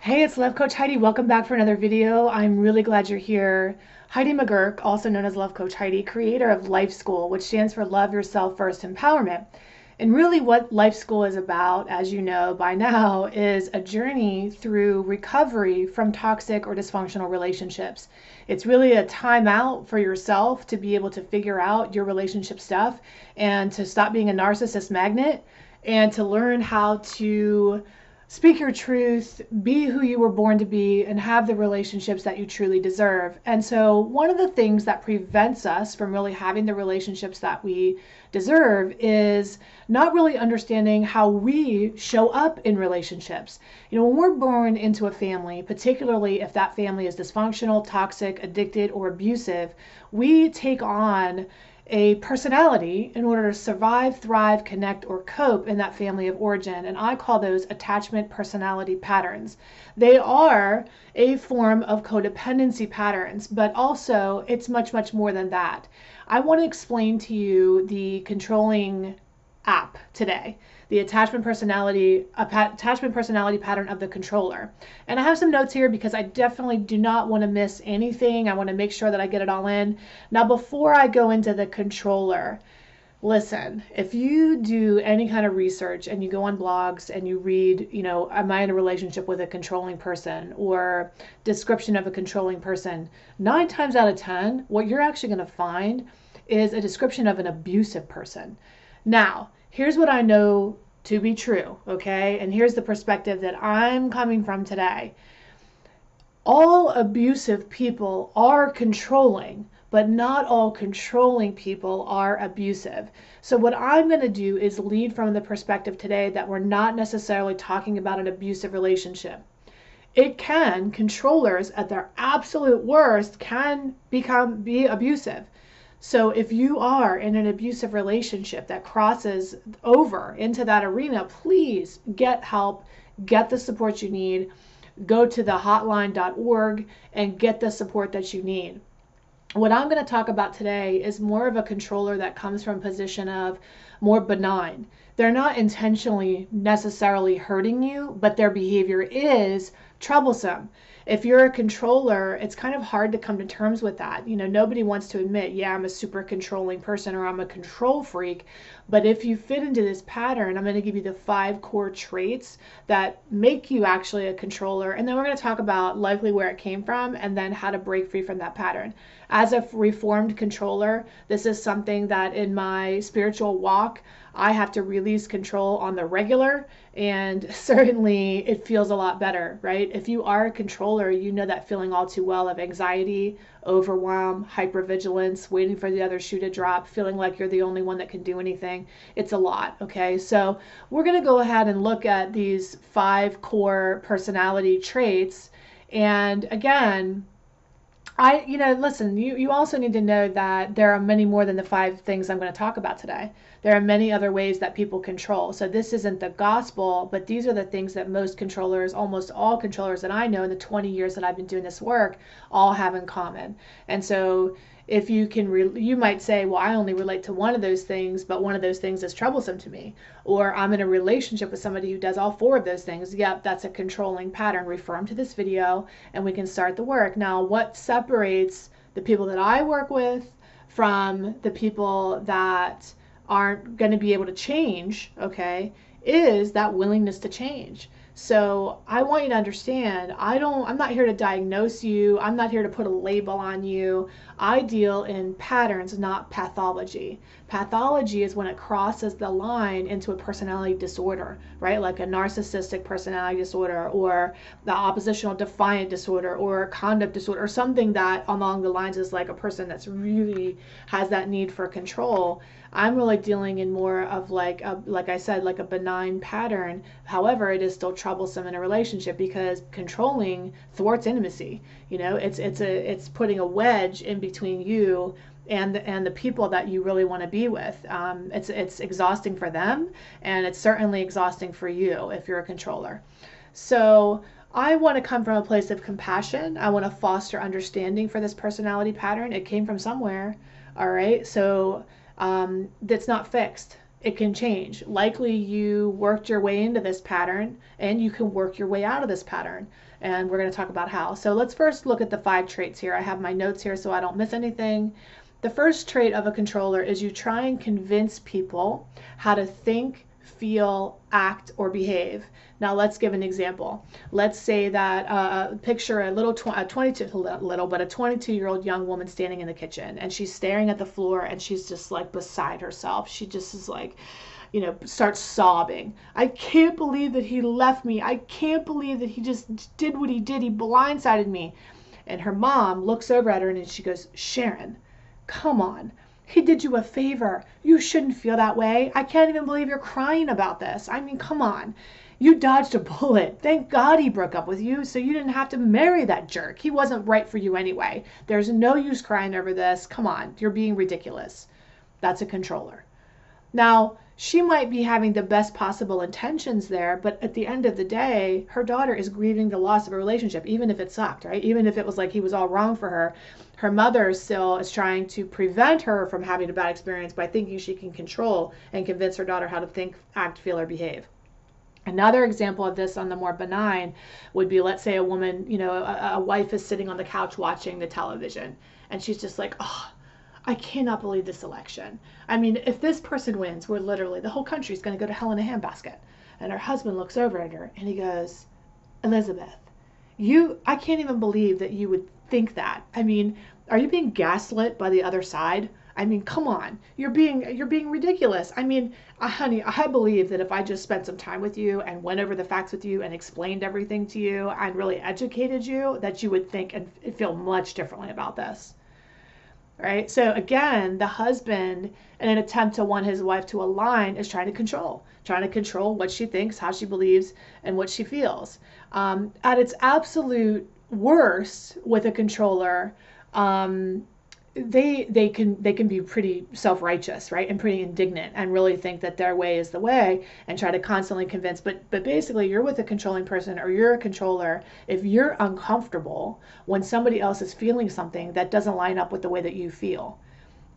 Hey, it's Love Coach Heidi. Welcome back for another video. I'm really glad you're here. Heidi McGurk, also known as Love Coach Heidi, creator of LYFE School, which stands for Love Yourself First Empowerment. And really, what LYFE School is about, as you know by now, is a journey through recovery from toxic or dysfunctional relationships. It's really a time out for yourself to be able to figure out your relationship stuff and to stop being a narcissist magnet and to learn how to speak your truth, be who you were born to be, and have the relationships that you truly deserve. And so, one of the things that prevents us from really having the relationships that we deserve is not really understanding how we show up in relationships. You know, when we're born into a family, particularly if that family is dysfunctional, toxic, addicted, or abusive, we take on a personality in order to survive, thrive, connect, or cope in that family of origin. And I call those attachment personality patterns. They are a form of codependency patterns, but also it's much, much more than that. I want to explain to you the controlling app today the attachment personality attachment personality pattern of the controller. And I have some notes here because I definitely do not want to miss anything. I want to make sure that I get it all in. Now before I go into the controller, listen, if you do any kind of research and you go on blogs and you read, you know, am I in a relationship with a controlling person or description of a controlling person, 9 times out of 10, what you're actually going to find is a description of an abusive person. Now, here's what I know to be true, okay? And here's the perspective that I'm coming from today. All abusive people are controlling, but not all controlling people are abusive. So, what I'm going to do is lead from the perspective today that we're not necessarily talking about an abusive relationship. It can, controllers at their absolute worst, can become be abusive. So if you are in an abusive relationship that crosses over into that arena, please get help, get the support you need. Go to the hotline.org and get the support that you need. What I'm going to talk about today is more of a controller that comes from a position of more benign. They're not intentionally necessarily hurting you, but their behavior is troublesome if you're a controller, it's kind of hard to come to terms with that. You know, nobody wants to admit, yeah, I'm a super controlling person or I'm a control freak. But if you fit into this pattern, I'm going to give you the five core traits that make you actually a controller. And then we're going to talk about likely where it came from and then how to break free from that pattern. As a reformed controller, this is something that in my spiritual walk, I have to release control on the regular, and certainly it feels a lot better, right? If you are a controller, you know that feeling all too well of anxiety, overwhelm, hypervigilance, waiting for the other shoe to drop, feeling like you're the only one that can do anything. It's a lot, okay? So we're gonna go ahead and look at these five core personality traits. And again, I, you know, listen, you, you also need to know that there are many more than the five things I'm going to talk about today. There are many other ways that people control. So this isn't the gospel, but these are the things that most controllers, almost all controllers that I know in the 20 years that I've been doing this work, all have in common. And so if you can re- you might say well i only relate to one of those things but one of those things is troublesome to me or i'm in a relationship with somebody who does all four of those things yep that's a controlling pattern refer them to this video and we can start the work now what separates the people that i work with from the people that aren't going to be able to change okay is that willingness to change so I want you to understand, I don't I'm not here to diagnose you. I'm not here to put a label on you. I deal in patterns, not pathology. Pathology is when it crosses the line into a personality disorder, right? Like a narcissistic personality disorder or the oppositional defiant disorder or conduct disorder or something that along the lines is like a person that's really has that need for control. I'm really dealing in more of like a, like I said, like a benign pattern. However, it is still troublesome in a relationship because controlling thwarts intimacy. You know, it's it's a it's putting a wedge in between you and the, and the people that you really want to be with. Um, it's it's exhausting for them, and it's certainly exhausting for you if you're a controller. So. I want to come from a place of compassion. I want to foster understanding for this personality pattern. It came from somewhere. All right. So um, that's not fixed. it can change. Likely you worked your way into this pattern and you can work your way out of this pattern. And we're going to talk about how. So let's first look at the five traits here. I have my notes here so I don't miss anything. The first trait of a controller is you try and convince people how to think, feel, act, or behave. Now let's give an example. Let's say that uh, picture a little tw- a 22 little but a 22 year old young woman standing in the kitchen and she's staring at the floor and she's just like beside herself. She just is like you know, starts sobbing. I can't believe that he left me. I can't believe that he just did what he did. He blindsided me. And her mom looks over at her and she goes, Sharon, come on. He did you a favor. You shouldn't feel that way. I can't even believe you're crying about this. I mean, come on. You dodged a bullet. Thank God he broke up with you so you didn't have to marry that jerk. He wasn't right for you anyway. There's no use crying over this. Come on. You're being ridiculous. That's a controller. Now, she might be having the best possible intentions there, but at the end of the day, her daughter is grieving the loss of a relationship, even if it sucked, right? Even if it was like he was all wrong for her her mother still is trying to prevent her from having a bad experience by thinking she can control and convince her daughter how to think, act, feel, or behave. Another example of this on the more benign would be let's say a woman, you know, a, a, wife is sitting on the couch watching the television and she's just like, oh, I cannot believe this election. I mean, if this person wins, we're literally, the whole country is going to go to hell in a handbasket. And her husband looks over at her and he goes, Elizabeth, you, I can't even believe that you would think that. I mean, are you being gaslit by the other side? I mean, come on. You're being you're being ridiculous. I mean, uh, honey, I believe that if I just spent some time with you and went over the facts with you and explained everything to you and really educated you, that you would think and feel much differently about this. Right? So again, the husband in an attempt to want his wife to align is trying to control, trying to control what she thinks, how she believes, and what she feels. Um, at its absolute worst, with a controller um, they they can they can be pretty self-righteous right and pretty indignant and really think that their way is the way and try to constantly convince. But but basically you're with a controlling person or you're a controller. If you're uncomfortable when somebody else is feeling something that doesn't line up with the way that you feel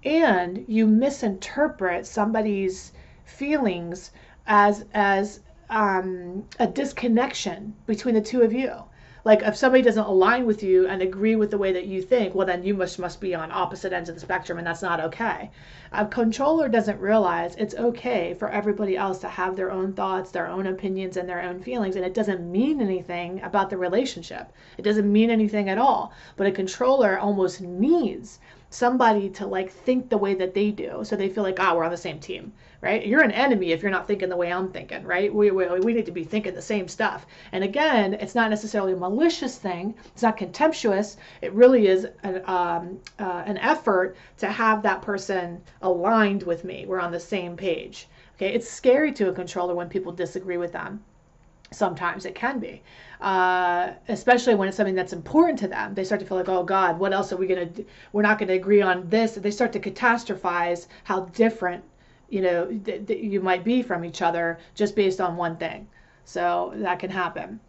and you misinterpret somebody's feelings as as um, a disconnection between the two of you like if somebody doesn't align with you and agree with the way that you think well then you must must be on opposite ends of the spectrum and that's not okay. A controller doesn't realize it's okay for everybody else to have their own thoughts their own opinions and their own feelings and it doesn't mean anything about the relationship. It doesn't mean anything at all. But a controller almost needs somebody to like think the way that they do so they feel like ah oh, we're on the same team right? You're an enemy if you're not thinking the way i'm thinking right? We, we, we need to be thinking the same stuff. And again it's not necessarily a malicious thing. It's not contemptuous. It really is an, um, uh, an effort to have that person aligned with me. We're on the same page okay? It's scary to a controller when people disagree with them. Sometimes it can be uh, especially when it's something that's important to them. They start to feel like oh god what else are we going to we're not going to agree on this. They start to catastrophize how different you know th- th- you might be from each other just based on one thing so that can happen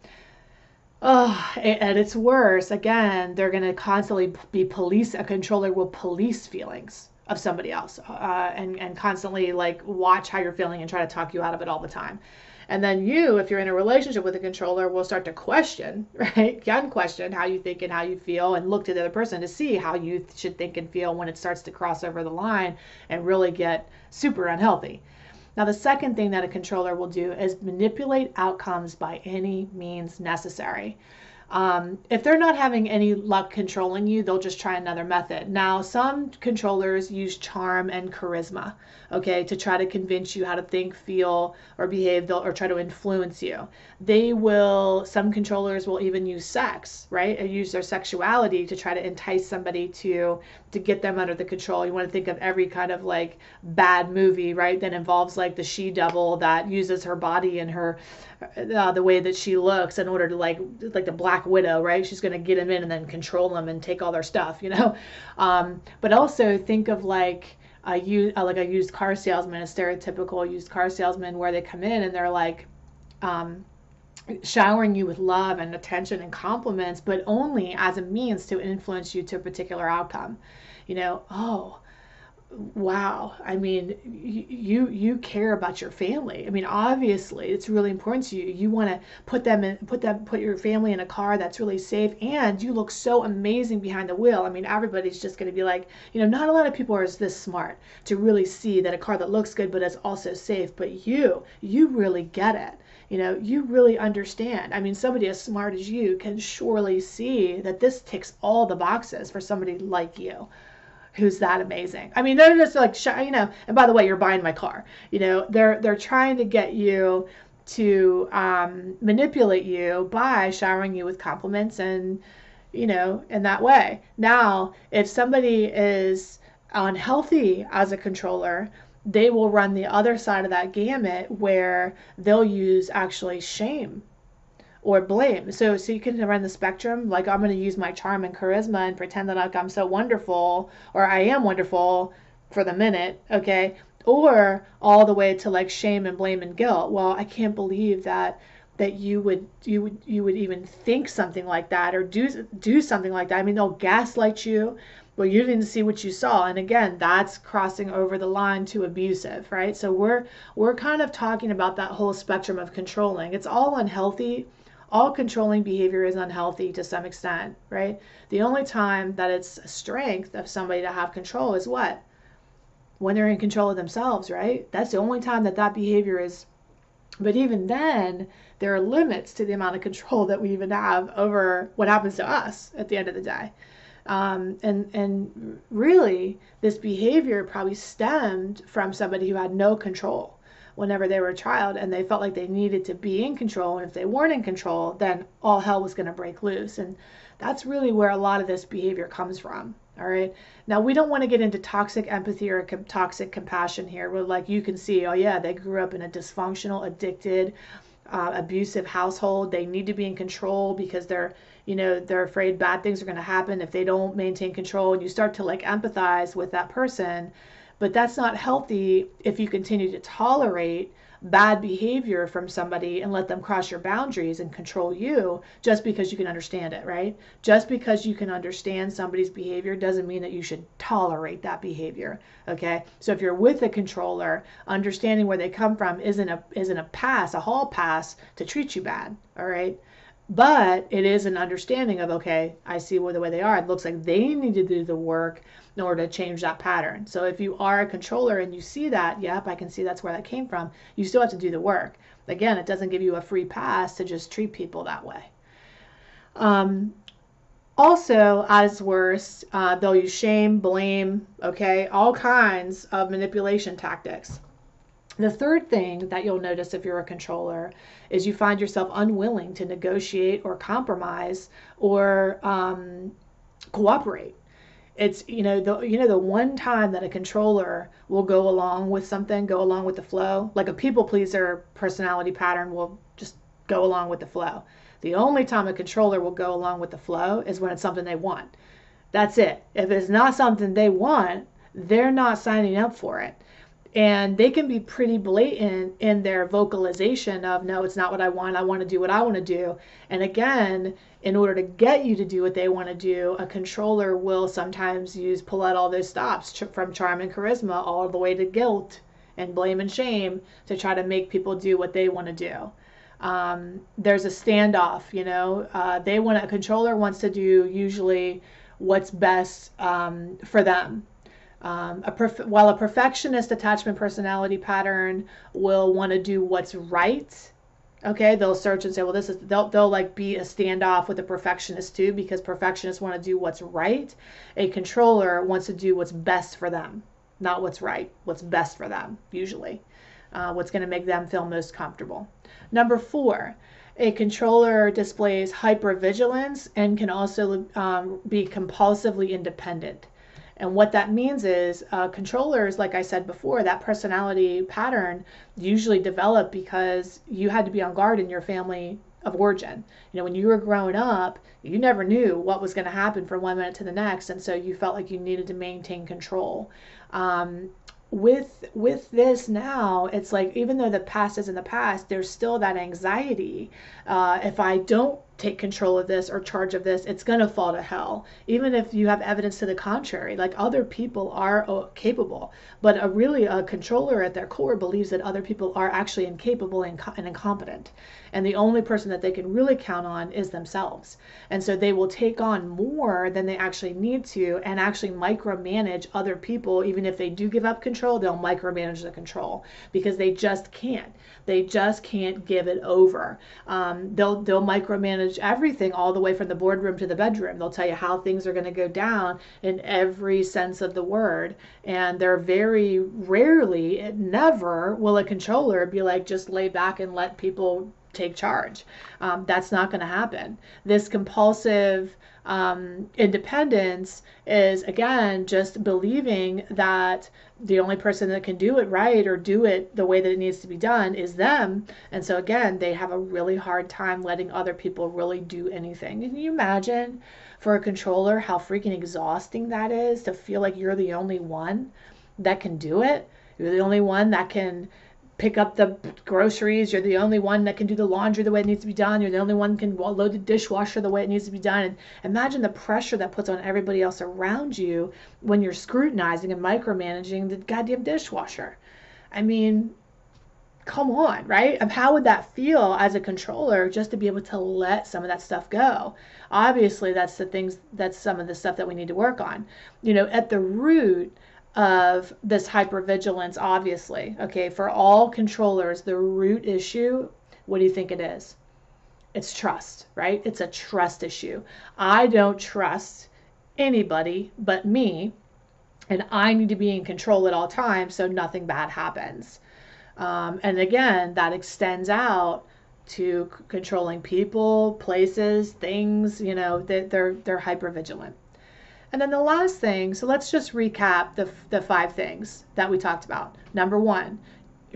Oh, and it's worse. Again, they're going to constantly be police. A controller will police feelings of somebody else, uh, and and constantly like watch how you're feeling and try to talk you out of it all the time. And then you, if you're in a relationship with a controller, will start to question, right? Can question how you think and how you feel and look to the other person to see how you should think and feel when it starts to cross over the line and really get super unhealthy. Now, the second thing that a controller will do is manipulate outcomes by any means necessary. Um, if they're not having any luck controlling you, they'll just try another method. Now, some controllers use charm and charisma, okay, to try to convince you how to think, feel, or behave, or try to influence you. They will, some controllers will even use sex, right, and use their sexuality to try to entice somebody to to get them under the control. You want to think of every kind of like bad movie, right, that involves like the she devil that uses her body and her uh, the way that she looks in order to like like the Black Widow, right? She's going to get them in and then control them and take all their stuff, you know. Um, but also think of like a uh, like a used car salesman, a stereotypical used car salesman, where they come in and they're like. Um, showering you with love and attention and compliments, but only as a means to influence you to a particular outcome. You know, oh, wow. I mean you you care about your family. I mean obviously it's really important to you. You want to put them in put them put your family in a car that's really safe and you look so amazing behind the wheel. I mean everybody's just going to be like you know not a lot of people are this smart to really see that a car that looks good but is also safe but you you really get it you know you really understand i mean somebody as smart as you can surely see that this ticks all the boxes for somebody like you who's that amazing. I mean, they're just like, you know. And by the way, you're buying my car. You know, they're they're trying to get you to um, manipulate you by showering you with compliments and you know in that way. Now, if somebody is unhealthy as a controller, they will run the other side of that gamut where they'll use actually shame or blame. So so you can run the spectrum. Like I'm going to use my charm and charisma and pretend that like I'm so wonderful or I am wonderful for the minute, okay? Or all the way to like shame and blame and guilt. Well, I can't believe that that you would you would you would even think something like that or do do something like that. I mean, they'll gaslight you. Well, you didn't see what you saw, and again, that's crossing over the line to abusive, right? So we're we're kind of talking about that whole spectrum of controlling. It's all unhealthy all controlling behavior is unhealthy to some extent, right? The only time that it's a strength of somebody to have control is what? When they're in control of themselves, right? That's the only time that that behavior is. But even then, there are limits to the amount of control that we even have over what happens to us at the end of the day. Um, and and really, this behavior probably stemmed from somebody who had no control whenever they were a child and they felt like they needed to be in control. And if they weren't in control, then all hell was going to break loose. And that's really where a lot of this behavior comes from. All right. Now, we don't want to get into toxic empathy or toxic compassion here, where, like, you can see, oh, yeah, they grew up in a dysfunctional, addicted, uh, abusive household. They need to be in control because they're, you know, they're afraid bad things are going to happen if they don't maintain control. And you start to like empathize with that person but that's not healthy if you continue to tolerate bad behavior from somebody and let them cross your boundaries and control you just because you can understand it, right? Just because you can understand somebody's behavior doesn't mean that you should tolerate that behavior, okay? So if you're with a controller, understanding where they come from isn't a isn't a pass, a hall pass to treat you bad, all right? But it is an understanding of okay, I see where the way they are. It looks like they need to do the work in order to change that pattern. So if you are a controller and you see that, yep, I can see that's where that came from, you still have to do the work. Again, it doesn't give you a free pass to just treat people that way. Um, also, as worse, uh, they'll use shame, blame, okay, all kinds of manipulation tactics. The third thing that you'll notice if you're a controller is you find yourself unwilling to negotiate or compromise or um, cooperate it's you know the you know the one time that a controller will go along with something go along with the flow like a people pleaser personality pattern will just go along with the flow. The only time a controller will go along with the flow is when it's something they want. That's it. If it's not something they want they're not signing up for it and they can be pretty blatant in their vocalization of no it's not what i want. I want to do what i want to do. And again in order to get you to do what they want to do a controller will sometimes use pull out all those stops from charm and charisma all the way to guilt and blame and shame to try to make people do what they want to do. Um, there's a standoff you know? Uh, they want a controller wants to do usually what's best um, for them um, a perf- while a perfectionist attachment personality pattern will want to do what's right, okay, they'll search and say, well, this is they'll they'll like be a standoff with a perfectionist too because perfectionists want to do what's right. A controller wants to do what's best for them, not what's right, what's best for them usually, uh, what's going to make them feel most comfortable. Number four. A controller displays hypervigilance and can also um, be compulsively independent. And what that means is uh, controllers, like I said before, that personality pattern usually developed because you had to be on guard in your family of origin. You know, when you were growing up, you never knew what was going to happen from one minute to the next, and so you felt like you needed to maintain control. Um, with with this now it's like even though the past is in the past there's still that anxiety uh, if i don't take control of this or charge of this, it's going to fall to hell. Even if you have evidence to the contrary, like other people are uh, capable, but a really a controller at their core believes that other people are actually incapable and, and incompetent. And the only person that they can really count on is themselves. And so they will take on more than they actually need to and actually micromanage other people. Even if they do give up control, they'll micromanage the control because they just can't. They just can't give it over. Um, they'll they'll micromanage everything all the way from the boardroom to the bedroom. They'll tell you how things are going to go down in every sense of the word, and they're very rarely, it never will a controller be like just lay back and let people take charge. Um, that's not going to happen. This compulsive um, independence is, again, just believing that the only person that can do it right or do it the way that it needs to be done is them. And so, again, they have a really hard time letting other people really do anything. Can you imagine for a controller how freaking exhausting that is to feel like you're the only one that can do it? You're the only one that can pick up the groceries. You're the only one that can do the laundry the way it needs to be done. You're the only one can load the dishwasher the way it needs to be done. And imagine the pressure that puts on everybody else around you when you're scrutinizing and micromanaging the goddamn dishwasher. I mean, come on, right? How would that feel as a controller just to be able to let some of that stuff go? Obviously, that's the things, that's some of the stuff that we need to work on. You know, at the root, of this hypervigilance, obviously. Okay, for all controllers, the root issue, what do you think it is? It's trust, right? It's a trust issue. I don't trust anybody but me, and I need to be in control at all times so nothing bad happens. Um, and again, that extends out to c- controlling people, places, things. You know, they, they're they're hyper vigilant. And then the last thing, so let's just recap the, the five things that we talked about. Number one,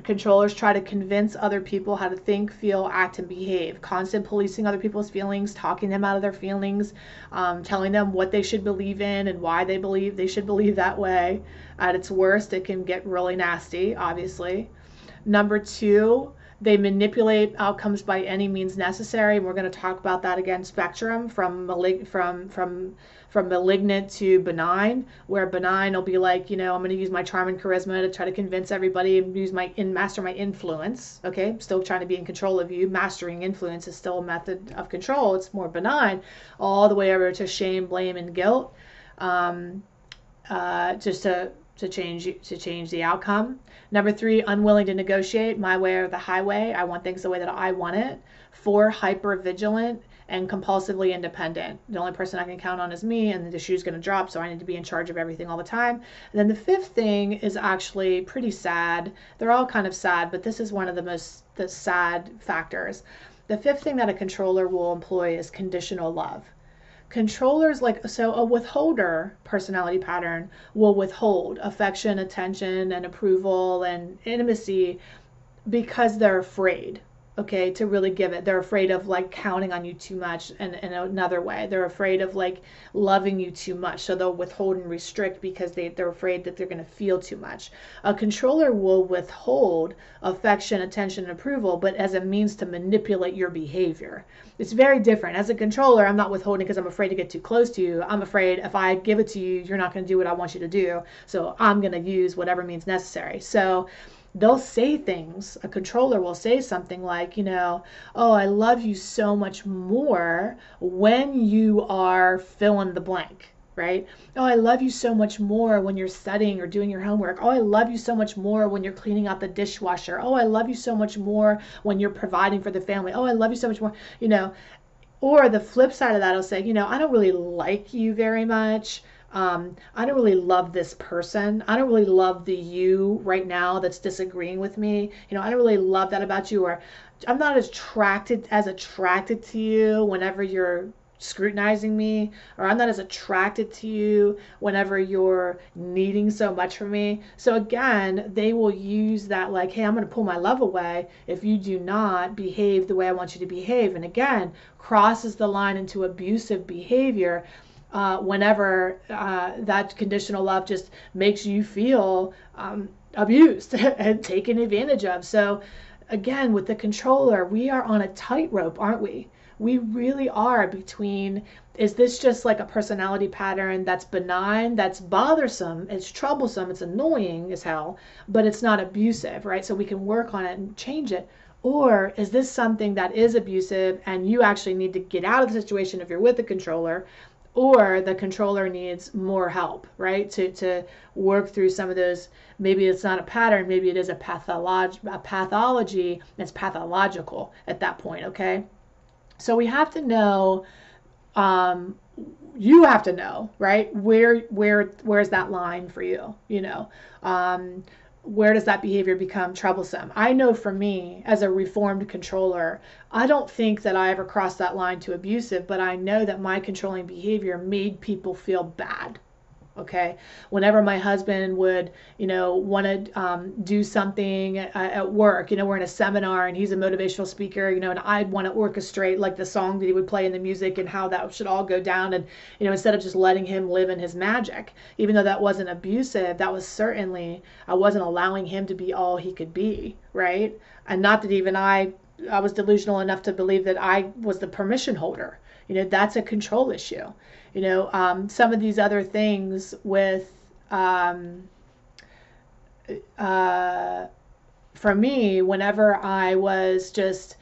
controllers try to convince other people how to think, feel, act, and behave. Constant policing other people's feelings, talking them out of their feelings, um, telling them what they should believe in and why they believe they should believe that way. At its worst, it can get really nasty, obviously. Number two, they manipulate outcomes by any means necessary. And we're going to talk about that again. Spectrum from malig- from from from malignant to benign, where benign will be like, you know, I'm going to use my charm and charisma to try to convince everybody and use my in master my influence. Okay, still trying to be in control of you. Mastering influence is still a method of control. It's more benign, all the way over to shame, blame, and guilt. Um, uh, just to to change to change the outcome. Number three, unwilling to negotiate my way or the highway. I want things the way that I want it. Four, hyper vigilant and compulsively independent. The only person I can count on is me, and the shoe's going to drop, so I need to be in charge of everything all the time. And then the fifth thing is actually pretty sad. They're all kind of sad, but this is one of the most the sad factors. The fifth thing that a controller will employ is conditional love. Controllers like so a withholder personality pattern will withhold affection, attention, and approval and intimacy because they're afraid okay to really give it. They're afraid of like counting on you too much and in another way. They're afraid of like loving you too much so they'll withhold and restrict because they, they're afraid that they're going to feel too much. A controller will withhold affection attention and approval but as a means to manipulate your behavior. It's very different. As a controller i'm not withholding because i'm afraid to get too close to you. I'm afraid if i give it to you you're not going to do what i want you to do. So i'm going to use whatever means necessary. So they'll say things, a controller will say something like, you know, oh, I love you so much more when you are fill in the blank, right? Oh, I love you so much more when you're studying or doing your homework. Oh, I love you so much more when you're cleaning out the dishwasher. Oh, I love you so much more when you're providing for the family. Oh, I love you so much more, you know. Or the flip side of that, I'll say, you know, I don't really like you very much um, I don't really love this person. I don't really love the you right now that's disagreeing with me. You know, I don't really love that about you, or I'm not as attracted as attracted to you whenever you're scrutinizing me or I'm not as attracted to you whenever you're needing so much from me. So again, they will use that like, hey, I'm going to pull my love away if you do not behave the way I want you to behave. And again, crosses the line into abusive behavior uh, whenever uh, that conditional love just makes you feel um, abused and taken advantage of. So again, with the controller, we are on a tightrope, aren't we? We really are between is this just like a personality pattern that's benign, that's bothersome, it's troublesome, it's annoying as hell, but it's not abusive, right? So we can work on it and change it. Or is this something that is abusive and you actually need to get out of the situation if you're with the controller? Or the controller needs more help, right? To, to work through some of those. Maybe it's not a pattern, maybe it is a, patholog- a pathology. It's pathological at that point, okay? So we have to know um, you have to know right where where where's that line for you you know um, where does that behavior become troublesome? I know for me as a reformed controller i don't think that i ever crossed that line to abusive but i know that my controlling behavior made people feel bad okay? Whenever my husband would you know want to um, do something at, at, work you know we're in a seminar and he's a motivational speaker you know and i'd want to orchestrate like the song that he would play in the music and how that should all go down and you know instead of just letting him live in his magic even though that wasn't abusive that was certainly i wasn't allowing him to be all he could be right? And not that even i i was delusional enough to believe that i was the permission holder you know that's a control issue you know um, some of these other things with um, uh, for me whenever i was just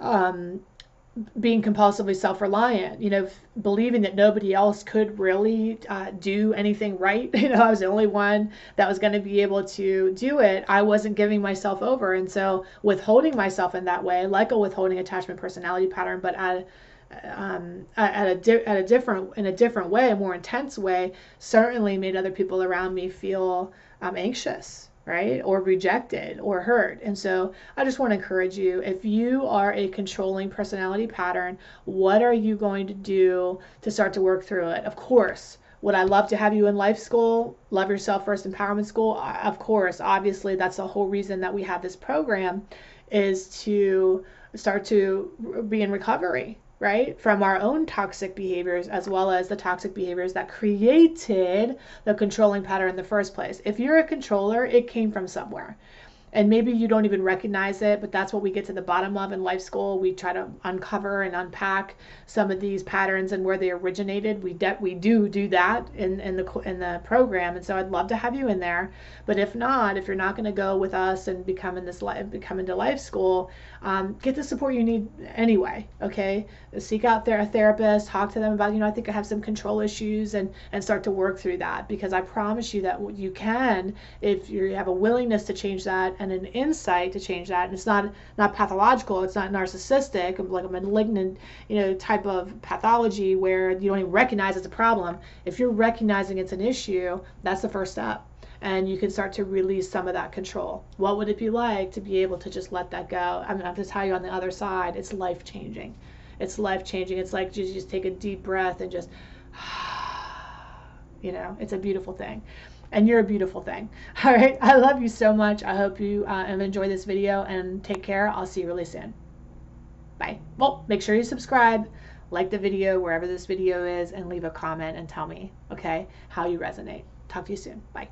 um, being compulsively self-reliant you know believing that nobody else could really uh, do anything right you know i was the only one that was going to be able to do it i wasn't giving myself over. And so withholding myself in that way like a withholding attachment personality pattern but at um, at a di- at a different in a different way, a more intense way, certainly made other people around me feel um, anxious, right, or rejected or hurt. And so I just want to encourage you: if you are a controlling personality pattern, what are you going to do to start to work through it? Of course. Would I love to have you in LYFE School, Love Yourself First Empowerment School? Of course, obviously, that's the whole reason that we have this program is to start to be in recovery right? From our own toxic behaviors as well as the toxic behaviors that created the controlling pattern in the first place. If you're a controller, it came from somewhere and maybe you don't even recognize it but that's what we get to the bottom of in LYFE School we try to uncover and unpack some of these patterns and where they originated we de- we do do that in, in the in the program and so I'd love to have you in there but if not if you're not going to go with us and become in this life become into LYFE School um, get the support you need anyway okay seek out their a therapist talk to them about you know I think I have some control issues and and start to work through that because I promise you that you can if you have a willingness to change that and an insight to change that. And it's not not pathological. It's not narcissistic, like a malignant, you know, type of pathology where you don't even recognize it's a problem. If you're recognizing it's an issue, that's the first step. And you can start to release some of that control. What would it be like to be able to just let that go? I'm going to tell you on the other side, it's life changing. It's life changing. It's like just, just take a deep breath and just, you know, it's a beautiful thing and you're a beautiful thing. All right. I love you so much. I hope you uh, enjoyed this video and take care. I'll see you really soon. Bye. Well, make sure you subscribe, like the video wherever this video is, and leave a comment and tell me, okay, how you resonate. Talk to you soon. Bye.